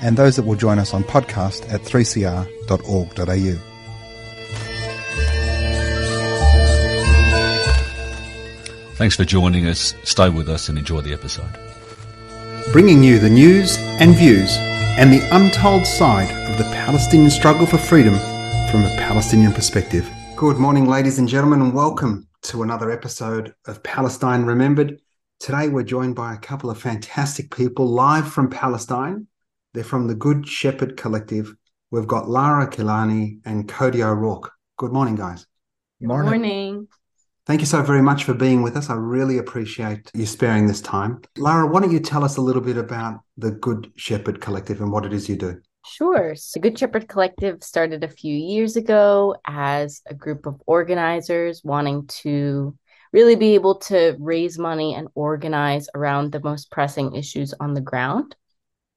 and those that will join us on podcast at 3cr.org.au. Thanks for joining us. Stay with us and enjoy the episode. Bringing you the news and views and the untold side of the Palestinian struggle for freedom from a Palestinian perspective. Good morning, ladies and gentlemen, and welcome to another episode of Palestine Remembered. Today, we're joined by a couple of fantastic people live from Palestine. They're from the Good Shepherd Collective. We've got Lara Kilani and Cody O'Rourke. Good morning, guys. Good morning. morning. Thank you so very much for being with us. I really appreciate you sparing this time. Lara, why don't you tell us a little bit about the Good Shepherd Collective and what it is you do? Sure. So, Good Shepherd Collective started a few years ago as a group of organizers wanting to really be able to raise money and organize around the most pressing issues on the ground.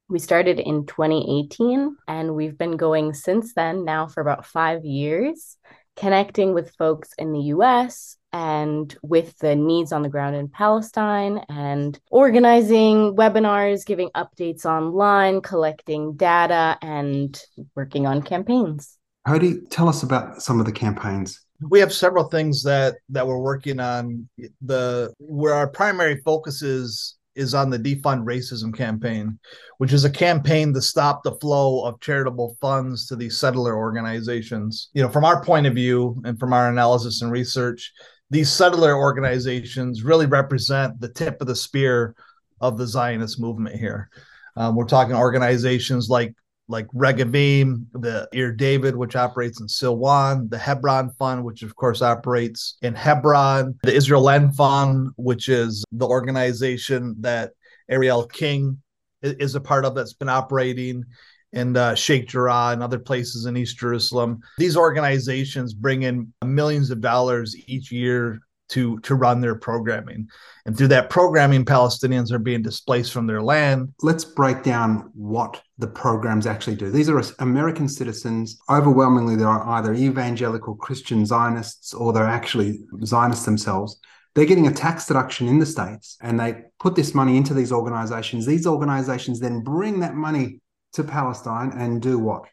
We started in 2018 and we've been going since then now for about five years, connecting with folks in the US and with the needs on the ground in Palestine and organizing webinars, giving updates online, collecting data, and working on campaigns. Cody, tell us about some of the campaigns we have several things that that we're working on the where our primary focus is is on the defund racism campaign, which is a campaign to stop the flow of charitable funds to these settler organizations. You know, from our point of view and from our analysis and research, these settler organizations really represent the tip of the spear of the Zionist movement here. Um, we're talking organizations like like Regavim, the Ir David, which operates in Silwan, the Hebron Fund, which of course operates in Hebron, the Israel Land Fund, which is the organization that Aryeh King is a part of that's been operating in uh, Sheikh Jarrah and other places in East Jerusalem. These organizations bring in millions of dollars each year to to run their programming. And through that programming palestinians are being displaced from their land. Let's break down what the programs actually do. These are american citizens. Overwhelmingly they are either evangelical christian zionists or they're actually zionists themselves. They're getting a tax deduction in the states and they put this money into these organizations. These organizations then bring that money to palestine and do what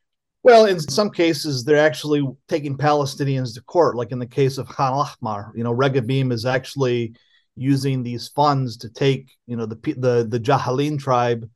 well, in some cases, they're actually taking Palestinians to court, like in the case of Khan Ahmar. You know, Regavim is actually using these funds to take, you know, the the the Jahalin tribe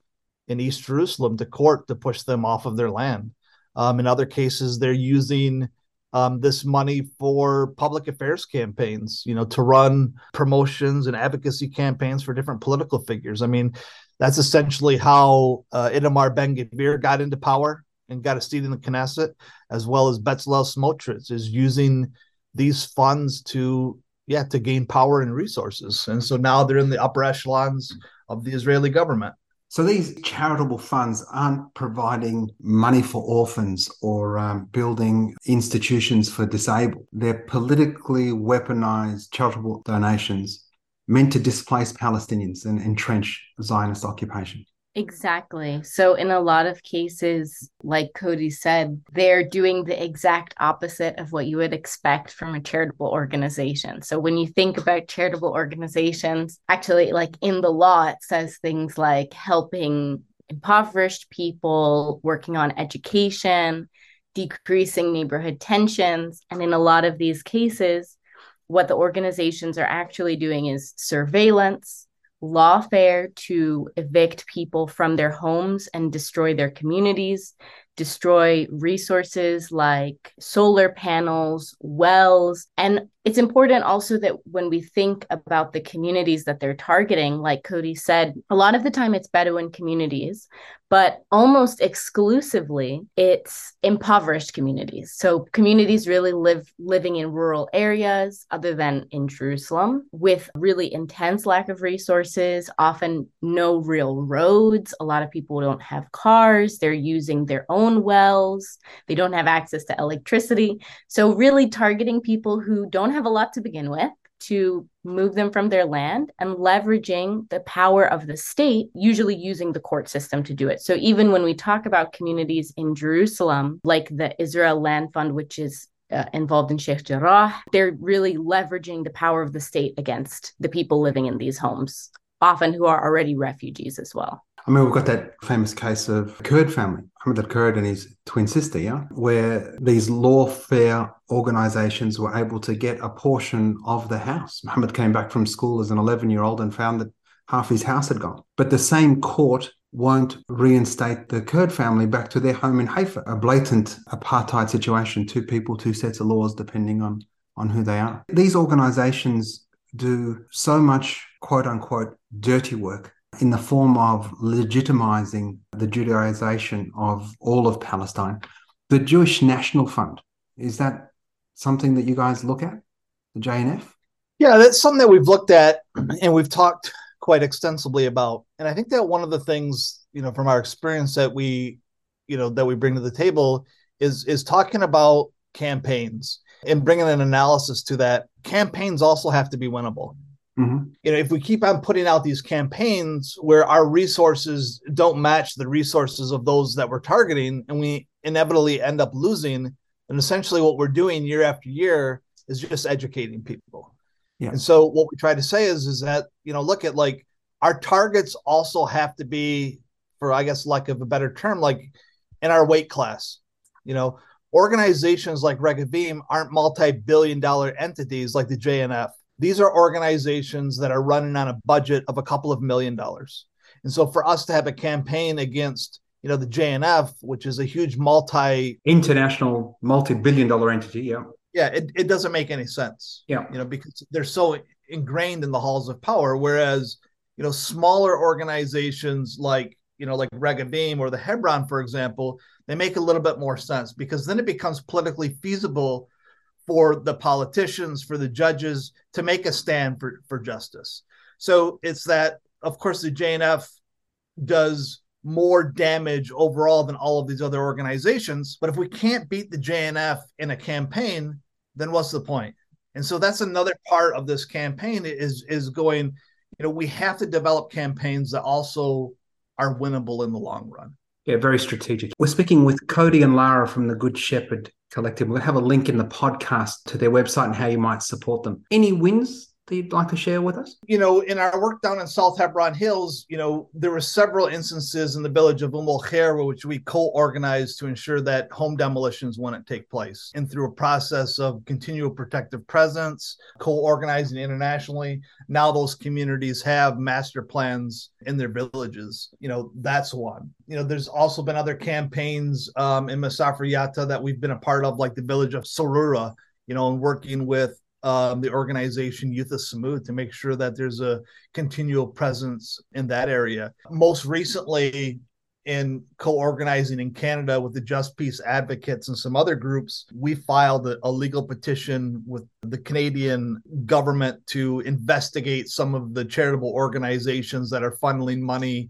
in East Jerusalem to court to push them off of their land. Um, in other cases, they're using um, this money for public affairs campaigns, you know, to run promotions and advocacy campaigns for different political figures. I mean, that's essentially how uh, Itamar Ben Gvir got into power and got a seat in the Knesset, as well as Betzalel Smotrich is using these funds to yeah to gain power and resources, and so now they're in the upper echelons of the Israeli government. So these charitable funds aren't providing money for orphans or um, building institutions for disabled. They're politically weaponized charitable donations meant to displace Palestinians and entrench Zionist occupation. Exactly. So, in a lot of cases, like Cody said, they're doing the exact opposite of what you would expect from a charitable organization. So, when you think about charitable organizations, actually, like in the law, it says things like helping impoverished people, working on education, decreasing neighborhood tensions. And in a lot of these cases, what the organizations are actually doing is surveillance lawfare to evict people from their homes and destroy their communities, destroy resources like solar panels, wells. And it's important also that when we think about the communities that they're targeting, like Cody said, a lot of the time it's Bedouin communities, but almost exclusively it's impoverished communities. So communities really live living in rural areas other than in Jerusalem with really intense lack of resources, often no real roads. A lot of people don't have cars. They're using their own own wells, they don't have access to electricity. So, really targeting people who don't have a lot to begin with to move them from their land and leveraging the power of the state, usually using the court system to do it. So, even when we talk about communities in Jerusalem, like the Israel Land Fund, which is uh, involved in Sheikh Jarrah, they're really leveraging the power of the state against the people living in these homes, often who are already refugees as well. I mean, we've got that famous case of the Kurd family, Muhammad Kurd and his twin sister, yeah, where these lawfare organizations were able to get a portion of the house. Muhammad came back from school as an 11 year old and found that half his house had gone. But the same court won't reinstate the Kurd family back to their home in Haifa. A blatant apartheid situation, two people, two sets of laws, depending on, on who they are. These organizations do so much quote unquote dirty work in the form of legitimizing the Judaization of all of Palestine. The Jewish National Fund, is that something that you guys look at, the JNF? Yeah, that's something that we've looked at and we've talked quite extensively about. And I think that one of the things, you know, from our experience that we, you know, that we bring to the table is is talking about campaigns and bringing an analysis to that. Campaigns also have to be winnable. Mm-hmm. You know, if we keep on putting out these campaigns where our resources don't match the resources of those that we're targeting, and we inevitably end up losing, and essentially what we're doing year after year is just educating people. Yeah. And so what we try to say is is that you know look at like our targets also have to be for I guess lack of a better term like in our weight class. You know, organizations like Regavim aren't multi-billion dollar entities like the JNF these are organizations that are running on a budget of a couple of million dollars. And so for us to have a campaign against, you know, the JNF, which is a huge multi international multi-billion dollar entity, yeah. Yeah, it, it doesn't make any sense. Yeah. You know, because they're so ingrained in the halls of power. Whereas, you know, smaller organizations like, you know, like Regavim or the Hebron, for example, they make a little bit more sense because then it becomes politically feasible for the politicians, for the judges to make a stand for, for justice. So it's that, of course, the JNF does more damage overall than all of these other organizations. But if we can't beat the JNF in a campaign, then what's the point? And so that's another part of this campaign is is going, you know, we have to develop campaigns that also are winnable in the long run. Yeah, very strategic. We're speaking with Cody and Lara from the Good Shepherd Collective. We'll have a link in the podcast to their website and how you might support them. Any wins that you'd like to share with us? You know, in our work down in South Hebron Hills, you know, there were several instances in the village of Umm al which we co-organized to ensure that home demolitions wouldn't take place. And through a process of continual protective presence, co-organizing internationally, now those communities have master plans in their villages. You know, that's one. You know, there's also been other campaigns um, in Masafer Yatta that we've been a part of, like the village of Sorura, you know, and working with um, the organization Youth of Sumud to make sure that there's a continual presence in that area. Most recently, in co-organizing in Canada with the Just Peace Advocates and some other groups, we filed a, a, legal petition with the Canadian government to investigate some of the charitable organizations that are funneling money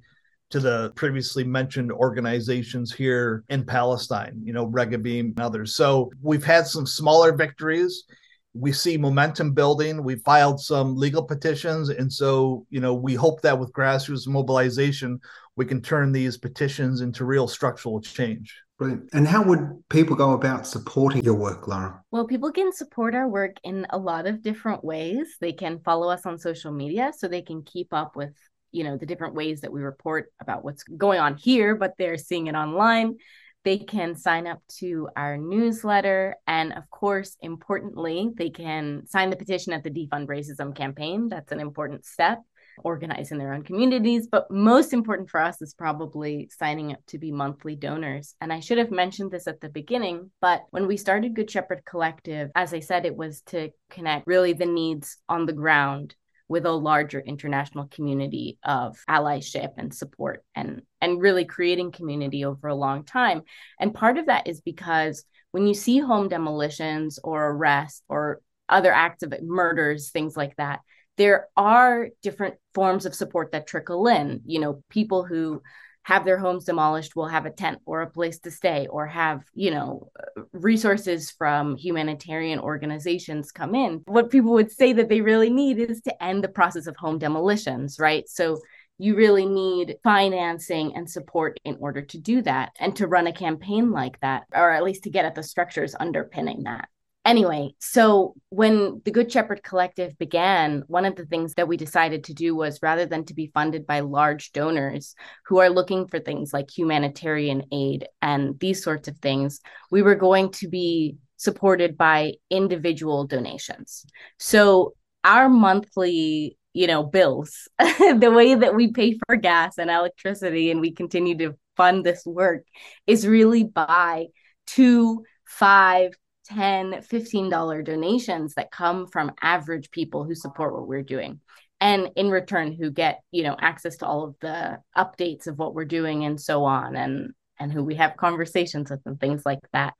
to the previously mentioned organizations here in Palestine, you know, Regavim and others. So we've had some smaller victories we see momentum building. We filed some legal petitions. And so, you know, we hope that with grassroots mobilization, we can turn these petitions into real structural change. Brilliant. And how would people go about supporting your work, Lara? Well, people can support our work in a lot of different ways. They can follow us on social media so they can keep up with you know the different ways that we report about what's going on here but they're seeing it online they can sign up to our newsletter. And of course, importantly, they can sign the petition at the Defund Racism campaign. That's an important step, organize in their own communities. But most important for us is probably signing up to be monthly donors. And I should have mentioned this at the beginning, but when we started Good Shepherd Collective, as I said, it was to connect really the needs on the ground with a larger international community of allyship and support and and really creating community over a long time. And part of that is because when you see home demolitions or arrests or other acts of murders things like that there are different forms of support that trickle in. You know people who have their homes demolished will have a tent or a place to stay or have you know resources from humanitarian organizations come in what people would say that they really need is to end the process of home demolitions right? So you really need financing and support in order to do that and to run a campaign like that or at least to get at the structures underpinning that anyway, so when the Good Shepherd Collective began, one of the things that we decided to do was rather than to be funded by large donors who are looking for things like humanitarian aid and these sorts of things, we were going to be supported by individual donations. So our monthly you know bills the way that we pay for gas and electricity and we continue to fund this work is really by two five 10 15 dollar donations that come from average people who support what we're doing. And in return who get you know access to all of the updates of what we're doing and so on and and who we have conversations with and things like that.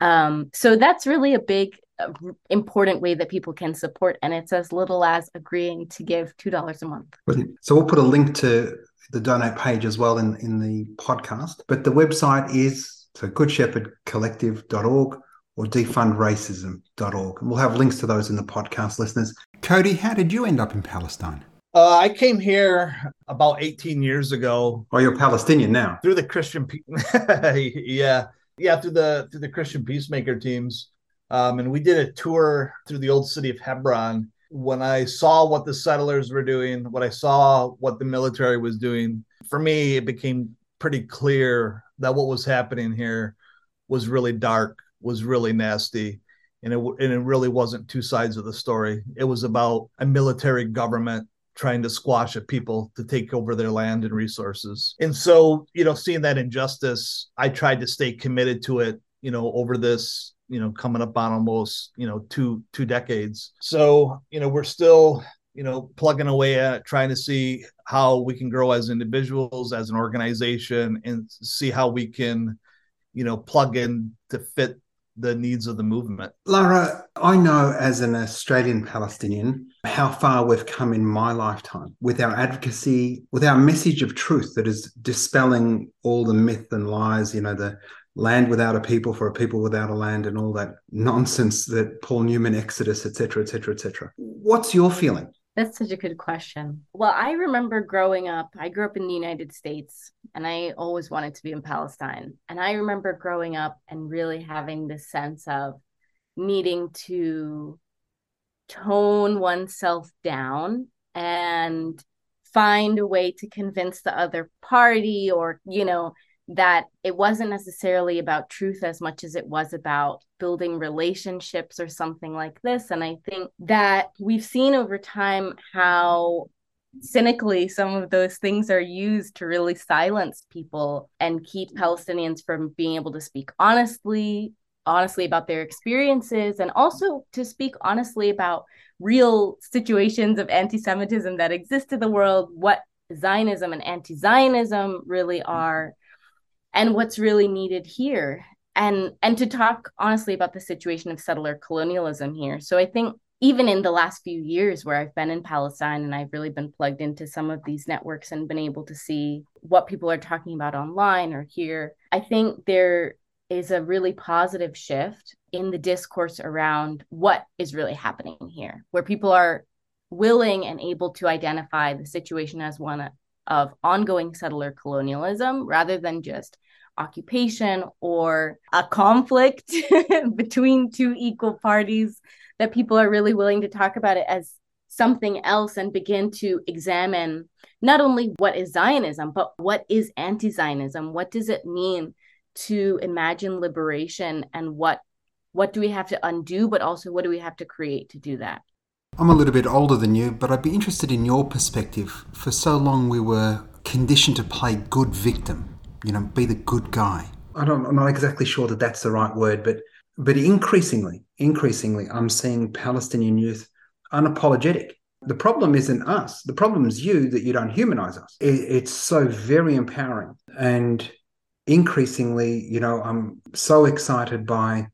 Um, so that's really a big uh, important way that people can support and it's as little as agreeing to give two dollars a month. Brilliant. so we'll put a link to the donate page as well in in the podcast but the website is so goodshepherdcollective.org or defundracism.org. And we'll have links to those in the podcast, listeners. Cody, how did you end up in Palestine? Uh, I came here about 18 years ago. Oh, you're Palestinian now. Through the Christian, yeah, yeah, through the through the Christian peacemaker teams, um, and we did a tour through the old city of Hebron. When I saw what the settlers were doing, what I saw what the military was doing, for me, it became pretty clear that what was happening here was really dark was really nasty. And it, and it really wasn't two sides of the story. It was about a military government trying to squash a people to take over their land and resources. And so, you know, seeing that injustice, I tried to stay committed to it, you know, over this, you know, coming up on almost, you know, two two decades. So, you know, we're still, you know, plugging away at trying to see how we can grow as individuals, as an organization, and see how we can, you know, plug in to fit the needs of the movement. Lara, I know as an Australian Palestinian how far we've come in my lifetime with our advocacy, with our message of truth that is dispelling all the myth and lies, you know, the land without a people for a people without a land and all that nonsense that Paul Newman, Exodus, etc., etc., etc. What's your feeling? That's such a good question. Well, I remember growing up, I grew up in the United States and I always wanted to be in Palestine. And I remember growing up and really having this sense of needing to tone oneself down and find a way to convince the other party or, you know, that it wasn't necessarily about truth as much as it was about building relationships or something like this. And I think that we've seen over time how cynically some of those things are used to really silence people and keep mm-hmm. Palestinians from being able to speak honestly honestly about their experiences and also to speak honestly about real situations of anti-semitism that exist in the world what zionism and anti-zionism really mm-hmm. are and what's really needed here. And and to talk honestly about the situation of settler colonialism here. So i think even in the last few years where i've been in palestine and i've really been plugged into some of these networks and been able to see what people are talking about online or here i think there is a really positive shift in the discourse around what is really happening here where people are willing and able to identify the situation as one of ongoing settler colonialism rather than just occupation or a conflict between two equal parties that people are really willing to talk about it as something else and begin to examine not only what is Zionism, but what is anti Zionism? What does it mean to imagine liberation and what what do we have to undo, but also what do we have to create to do that? I'm a little bit older than you, but I'd be interested in your perspective. For so long, we were conditioned to play good victim, you know, be the good guy. I don't, I'm not exactly sure that that's the right word, but but increasingly, increasingly, I'm seeing Palestinian youth unapologetic. The problem isn't us. The problem is you that you don't humanize us. It, it's so very empowering. And increasingly, you know, I'm so excited by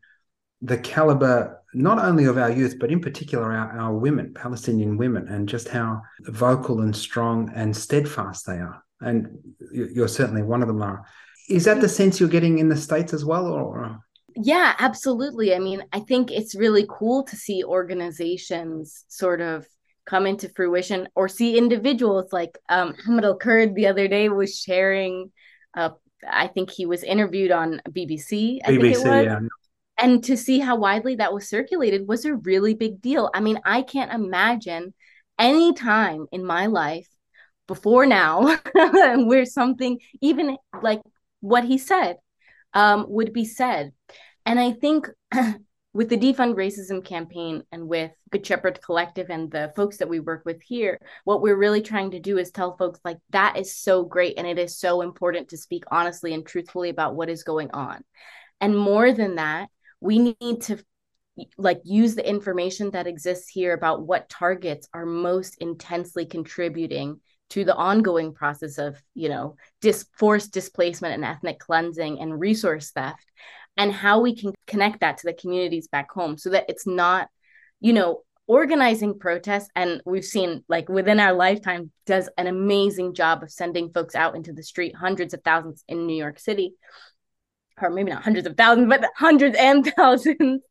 the caliber not only of our youth, but in particular our, our women, Palestinian women, and just how vocal and strong and steadfast they are. And you're certainly one of them, Lara. Is that the sense you're getting in the States as well? Or? Yeah, absolutely. I mean, I think it's really cool to see organizations sort of come into fruition or see individuals like um, Muhammad Al Kurd the other day was sharing, uh, I think he was interviewed on BBC. I BBC, yeah. And to see how widely that was circulated was a really big deal. I mean, I can't imagine any time in my life before now where something even like what he said um, would be said. And I think with the defund racism campaign and with good shepherd collective and the folks that we work with here what we're really trying to do is tell folks like that is so great and it is so important to speak honestly and truthfully about what is going on and more than that we need to like use the information that exists here about what targets are most intensely contributing to the ongoing process of you know dis- forced displacement and ethnic cleansing and resource theft and how we can connect that to the communities back home so that it's not you know organizing protests and we've seen like within our lifetime does an amazing job of sending folks out into the street hundreds of thousands in new york city or maybe not hundreds of thousands, but hundreds and thousands,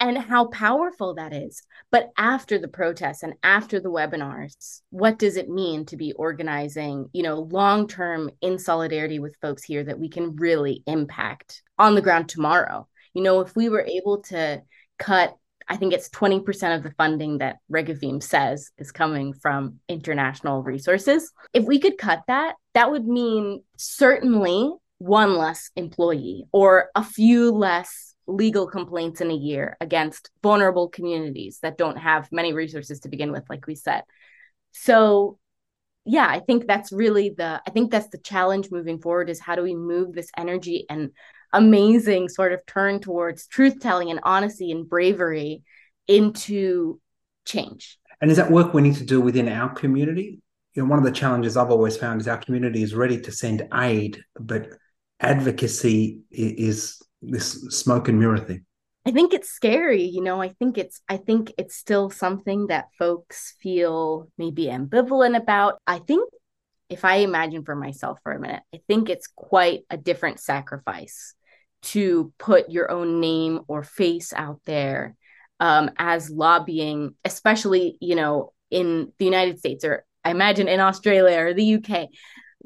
and how powerful that is. But after the protests and after the webinars, what does it mean to be organizing, you know, long term in solidarity with folks here that we can really impact on the ground tomorrow? You know, if we were able to cut I think it's 20% of the funding that Regavim says is coming from international resources. If we could cut that, that would mean certainly one less employee or a few less legal complaints in a year against vulnerable communities that don't have many resources to begin with like we said. So yeah i think that's really the i think that's the challenge moving forward is how do we move this energy and amazing sort of turn towards truth telling and honesty and bravery into change. And is that work we need to do within our community? You know one of the challenges i've always found is our community is ready to send aid but advocacy is this smoke and mirror thing? I think it's scary, you know. I think it's I think it's still something that folks feel maybe ambivalent about. I think if I imagine for myself for a minute, I think it's quite a different sacrifice to put your own name or face out there um, as lobbying, especially, you know, in the United States or I imagine in Australia or the UK,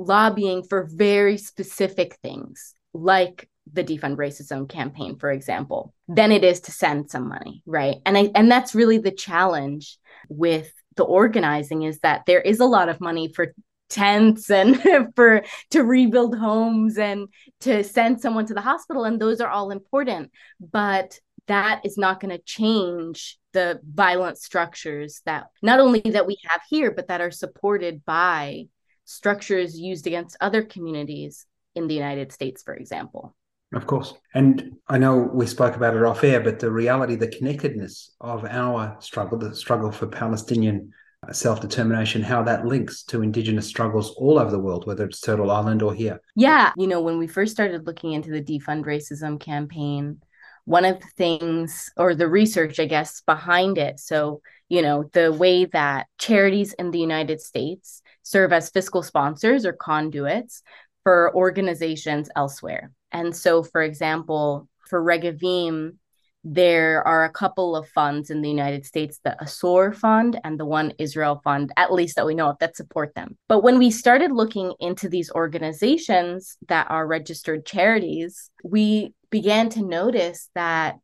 lobbying for very specific things like the defund racism campaign for example than it is to send some money right? And i and that's really the challenge with the organizing is that there is a lot of money for tents and for to rebuild homes and to send someone to the hospital and those are all important. But that is not going to change the violent structures that not only that we have here but that are supported by structures used against other communities in the United States, for example. Of course. And I know we spoke about it off air, but the reality, the connectedness of our struggle, the struggle for Palestinian self determination, how that links to Indigenous struggles all over the world, whether it's Turtle Island or here. Yeah. You know, when we first started looking into the defund racism campaign, one of the things or the research, I guess, behind it. So, you know, the way that charities in the United States serve as fiscal sponsors or conduits for organizations elsewhere. And so, for example, for Regavim, there are a couple of funds in the United States, the Asor Fund and the One Israel Fund, at least that we know of, that support them. But when we started looking into these organizations that are registered charities, we began to notice that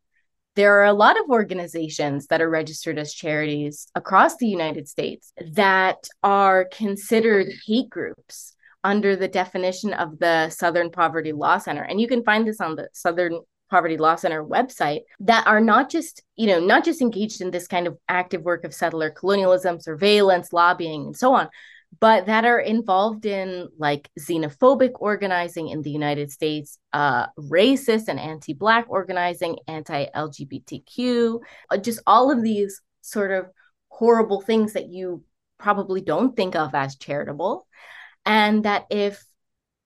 there are a lot of organizations that are registered as charities across the United States that are considered hate groups under the definition of the Southern Poverty Law Center. And you can find this on the Southern Poverty Law Center website that are not just, you know, not just engaged in this kind of active work of settler colonialism, surveillance, lobbying, and so on, but that are involved in like xenophobic organizing in the United States, uh, racist and anti Black organizing, anti LGBTQ, uh, just all of these sort of horrible things that you probably don't think of as charitable. And that if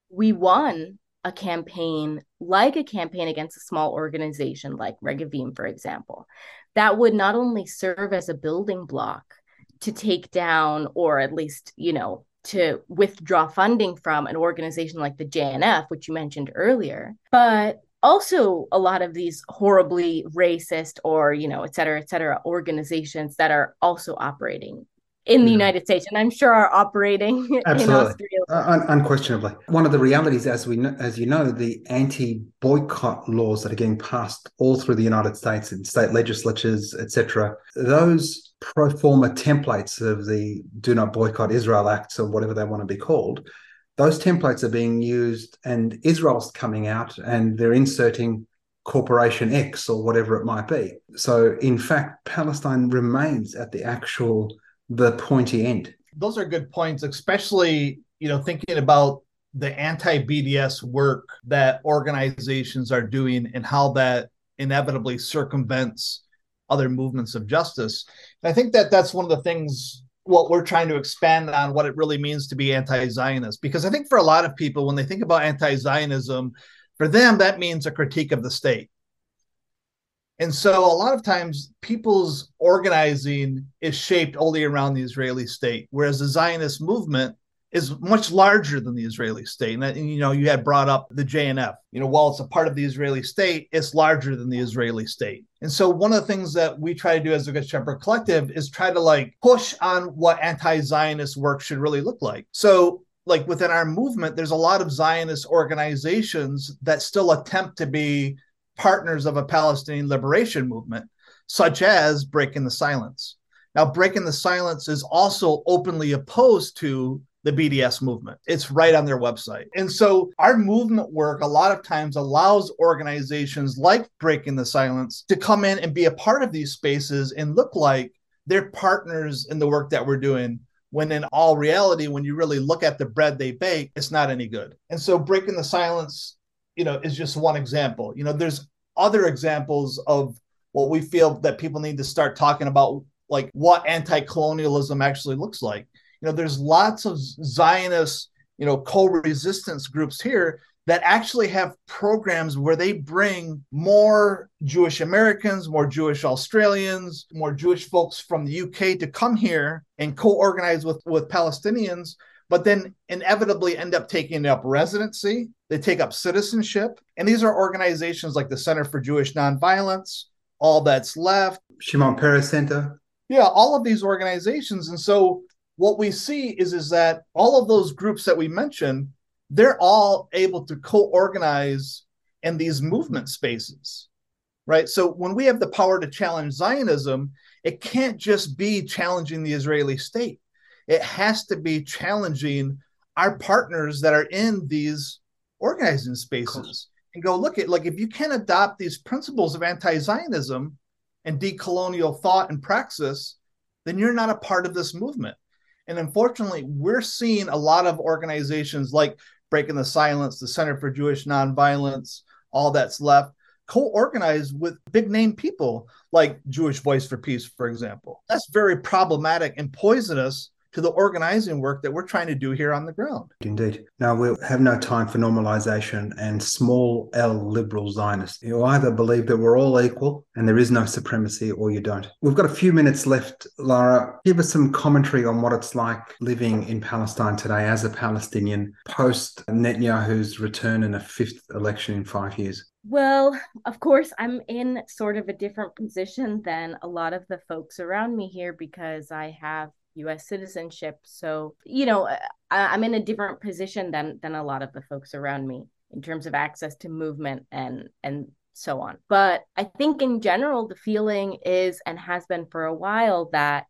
we won a campaign like a campaign against a small organization like Regavim, for example, that would not only serve as a building block to take down or at least, you know, to withdraw funding from an organization like the JNF, which you mentioned earlier. But also a lot of these horribly racist or, you know, et cetera, et cetera, organizations that are also operating in the. United States, and I'm sure are operating Absolutely. Uh, un- unquestionably. One of the realities, as we know, as you know, the anti-boycott laws that are getting passed all through the United States in state legislatures, etc. Those pro forma templates of the "Do Not Boycott Israel" acts, or whatever they want to be called, those templates are being used, and Israel's coming out and they're inserting Corporation X or whatever it might be. So, in fact, Palestine remains at the actual the pointy end. Those are good points, especially you know thinking about the anti-BDS work that organizations are doing and how that inevitably circumvents other movements of justice. And I think that that's one of the things what we're trying to expand on what it really means to be anti-Zionist because I think for a lot of people when they think about anti-Zionism for them that means a critique of the state. And so a lot of times people's organizing is shaped only around the Israeli state, whereas the Zionist movement is much larger than the Israeli state. And, that, and, you know, you had brought up the JNF. You know, while it's a part of the Israeli state, it's larger than the Israeli state. And so one of the things that we try to do as a Good Shepherd Collective is try to like push on what anti-Zionist work should really look like. So like within our movement, there's a lot of Zionist organizations that still attempt to be partners of a Palestinian liberation movement, such as Breaking the Silence. Now, Breaking the Silence is also openly opposed to the BDS movement. It's right on their website. And so our movement work a lot of times allows organizations like Breaking the Silence to come in and be a part of these spaces and look like they're partners in the work that we're doing. When in all reality, when you really look at the bread they bake, it's not any good. And so Breaking the Silence you know is just one example you know there's other examples of what we feel that people need to start talking about like what anti-colonialism actually looks like you know there's lots of zionist you know co-resistance groups here that actually have programs where they bring more Jewish Americans, more Jewish Australians, more Jewish folks from the UK to come here and co-organize with, with Palestinians but then inevitably end up taking up residency. They take up citizenship. And these are organizations like the Center for Jewish Nonviolence, All That's Left, Shimon Peres Center. Yeah, all of these organizations. And so what we see is, is that all of those groups that we mentioned, they're all able to co-organize in these movement spaces. Right. So when we have the power to challenge Zionism, it can't just be challenging the Israeli state it has to be challenging our partners that are in these organizing spaces and go look at like if you can adopt these principles of anti-zionism and decolonial thought and praxis then you're not a part of this movement. And unfortunately we're seeing a lot of organizations like breaking the silence the center for jewish nonviolence all that's left co-organize with big name people like jewish voice for peace for example. That's very problematic and poisonous to the organizing work that we're trying to do here on the ground. Indeed. Now, we have no time for normalization and small L liberal Zionists. You either believe that we're all equal and there is no supremacy or you don't. We've got a few minutes left. Lara, give us some commentary on what it's like living in Palestine today as a Palestinian post Netanyahu's return in a fifth election in five years. Well, of course, I'm in sort of a different position than a lot of the folks around me here because I have US citizenship. So, you know, uh, I, am in a different position than than a lot of the folks around me in terms of access to movement and and so on. But I think in general the feeling is and has been for a while that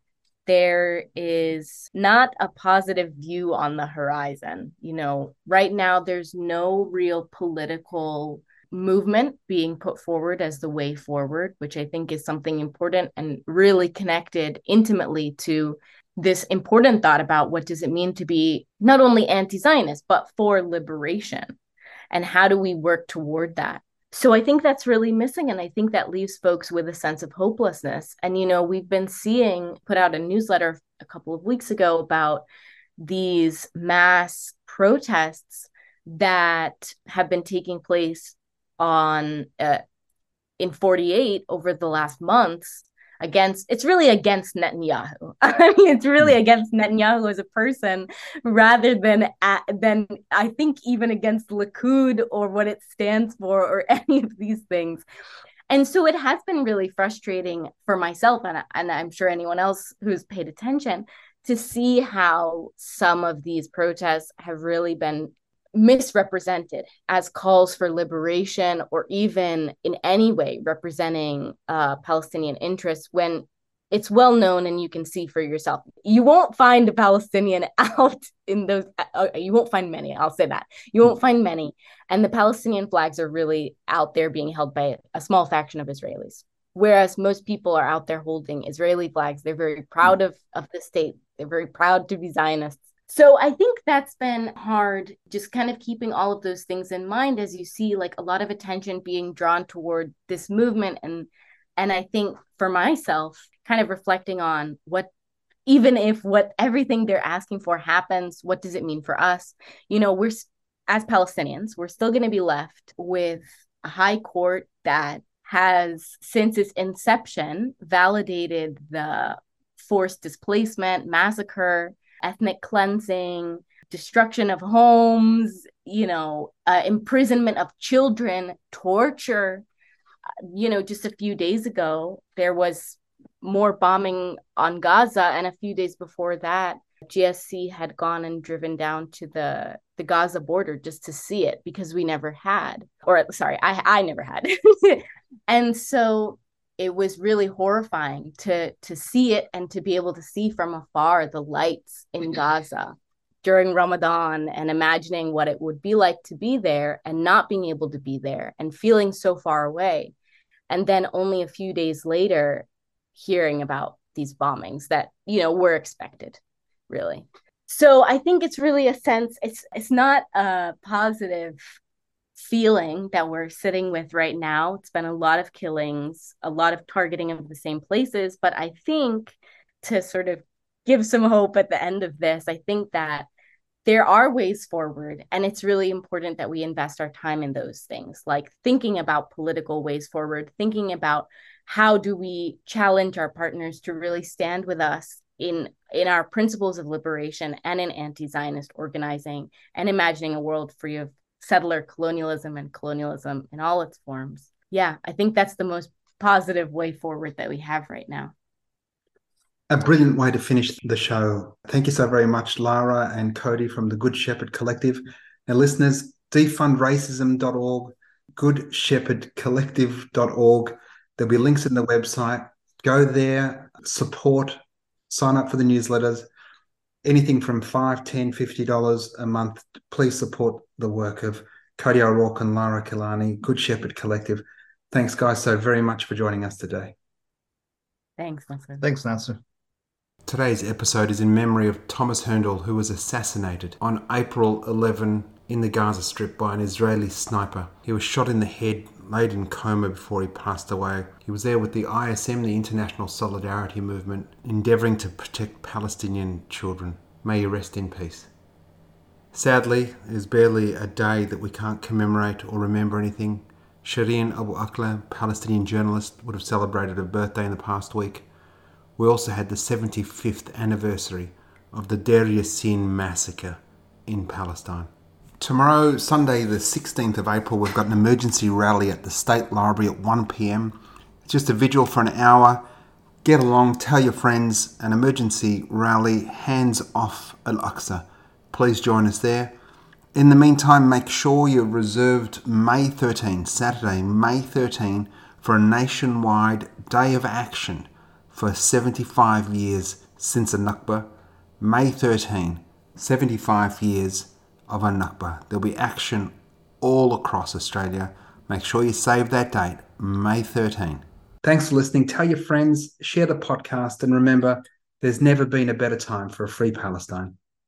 there is not a positive view on the horizon. You know, right now there's no real political movement being put forward as the way forward, which I think is something important and really connected intimately to this important thought about what does it mean to be not only anti-zionist but for liberation? And how do we work toward that? So i think that's really missing and i think that leaves folks with a sense of hopelessness. And you know we've been seeing put out a newsletter a couple of weeks ago about these mass protests that have been taking place on uh, in 48 over the last months against it's really against Netanyahu. I mean, it's really hmm. against Netanyahu as a person rather than at, than I think even against Likud or what it stands for or any of these things. And so it has been really frustrating for myself and, and I'm sure anyone else who's paid attention to see how some of these protests have really been misrepresented as calls for liberation or even in any way representing uh, Palestinian interests when it's well known and you can see for yourself. You won't find a Palestinian out in those, uh, you won't find many, I'll say that. You won't find many. And the Palestinian flags are really out there being held by a small faction of Israelis. Whereas most people are out there holding Israeli flags. They're very proud of, of the state, they're very proud to be Zionists so I think that's been hard, just kind of keeping all of those things in mind as you see like a lot of attention being drawn toward this movement and and I think for myself, kind of reflecting on what even if what everything they're asking for happens, what does it mean for us? You know, we're as Palestinians, we're still going to be left with a high court that has since its inception validated the forced displacement, massacre, ethnic cleansing, destruction of homes, you know, uh, imprisonment of children, torture. You know, just a few days ago, there was more bombing on Gaza, and a few days before that, GSC had gone and driven down to the the Gaza border just to see it because we never had, or sorry, I I never had, and so it was really horrifying to to see it and to be able to see from afar the lights in mm-hmm. Gaza during Ramadan and imagining what it would be like to be there and not being able to be there and feeling so far away. And then only a few days later, hearing about these bombings that, you know, were expected, really. So I think it's really a sense, it's it's not a positive feeling that we're sitting with right now. It's been a lot of killings, a lot of targeting of the same places. But I think to sort of give some hope at the end of this, I think that there are ways forward. And it's really important that we invest our time in those things, like thinking about political ways forward, thinking about how do we challenge our partners to really stand with us in in our principles of liberation and in anti-zionist organizing and imagining a world free of settler colonialism and colonialism in all its forms. Yeah, I think that's the most positive way forward that we have right now. A brilliant way to finish the show. Thank you so very much, Lara and Cody from the Good Shepherd Collective. Now, listeners, defundracism.org, goodshepherdcollective.org. There'll be links in the website. Go there, support, sign up for the newsletters anything from five, ten, fifty dollars a month. Please support the work of Cody O'Rourke and Lara Kilani, Good Shepherd Collective. Thanks, guys, so very much for joining us today. Thanks, Nasser. Thanks, Nasser. Today's episode is in memory of Thomas Hurndall, who was assassinated on April 11 in the Gaza Strip by an Israeli sniper. He was shot in the head, laid in coma before he passed away. He was there with the ISM, the International Solidarity Movement, endeavouring to protect Palestinian children. May you rest in peace. Sadly, there's barely a day that we can't commemorate or remember anything. Shireen Abu Akleh, Palestinian journalist, would have celebrated her birthday in the past week. We also had the 75th anniversary of the Deir massacre in Palestine. Tomorrow, Sunday, the 16th of April, we've got an emergency rally at the State Library at 1 pm. It's just a vigil for an hour. Get along, tell your friends, an emergency rally, hands off Al Aqsa. Please join us there. In the meantime, make sure you're reserved May 13, Saturday, May 13, for a nationwide day of action for 75 years since the Nakba. May 13, 75 years of a Nakba. There'll be action all across Australia. Make sure you save that date, May 13. Thanks for listening. Tell your friends, share the podcast, and remember, there's never been a better time for a free Palestine.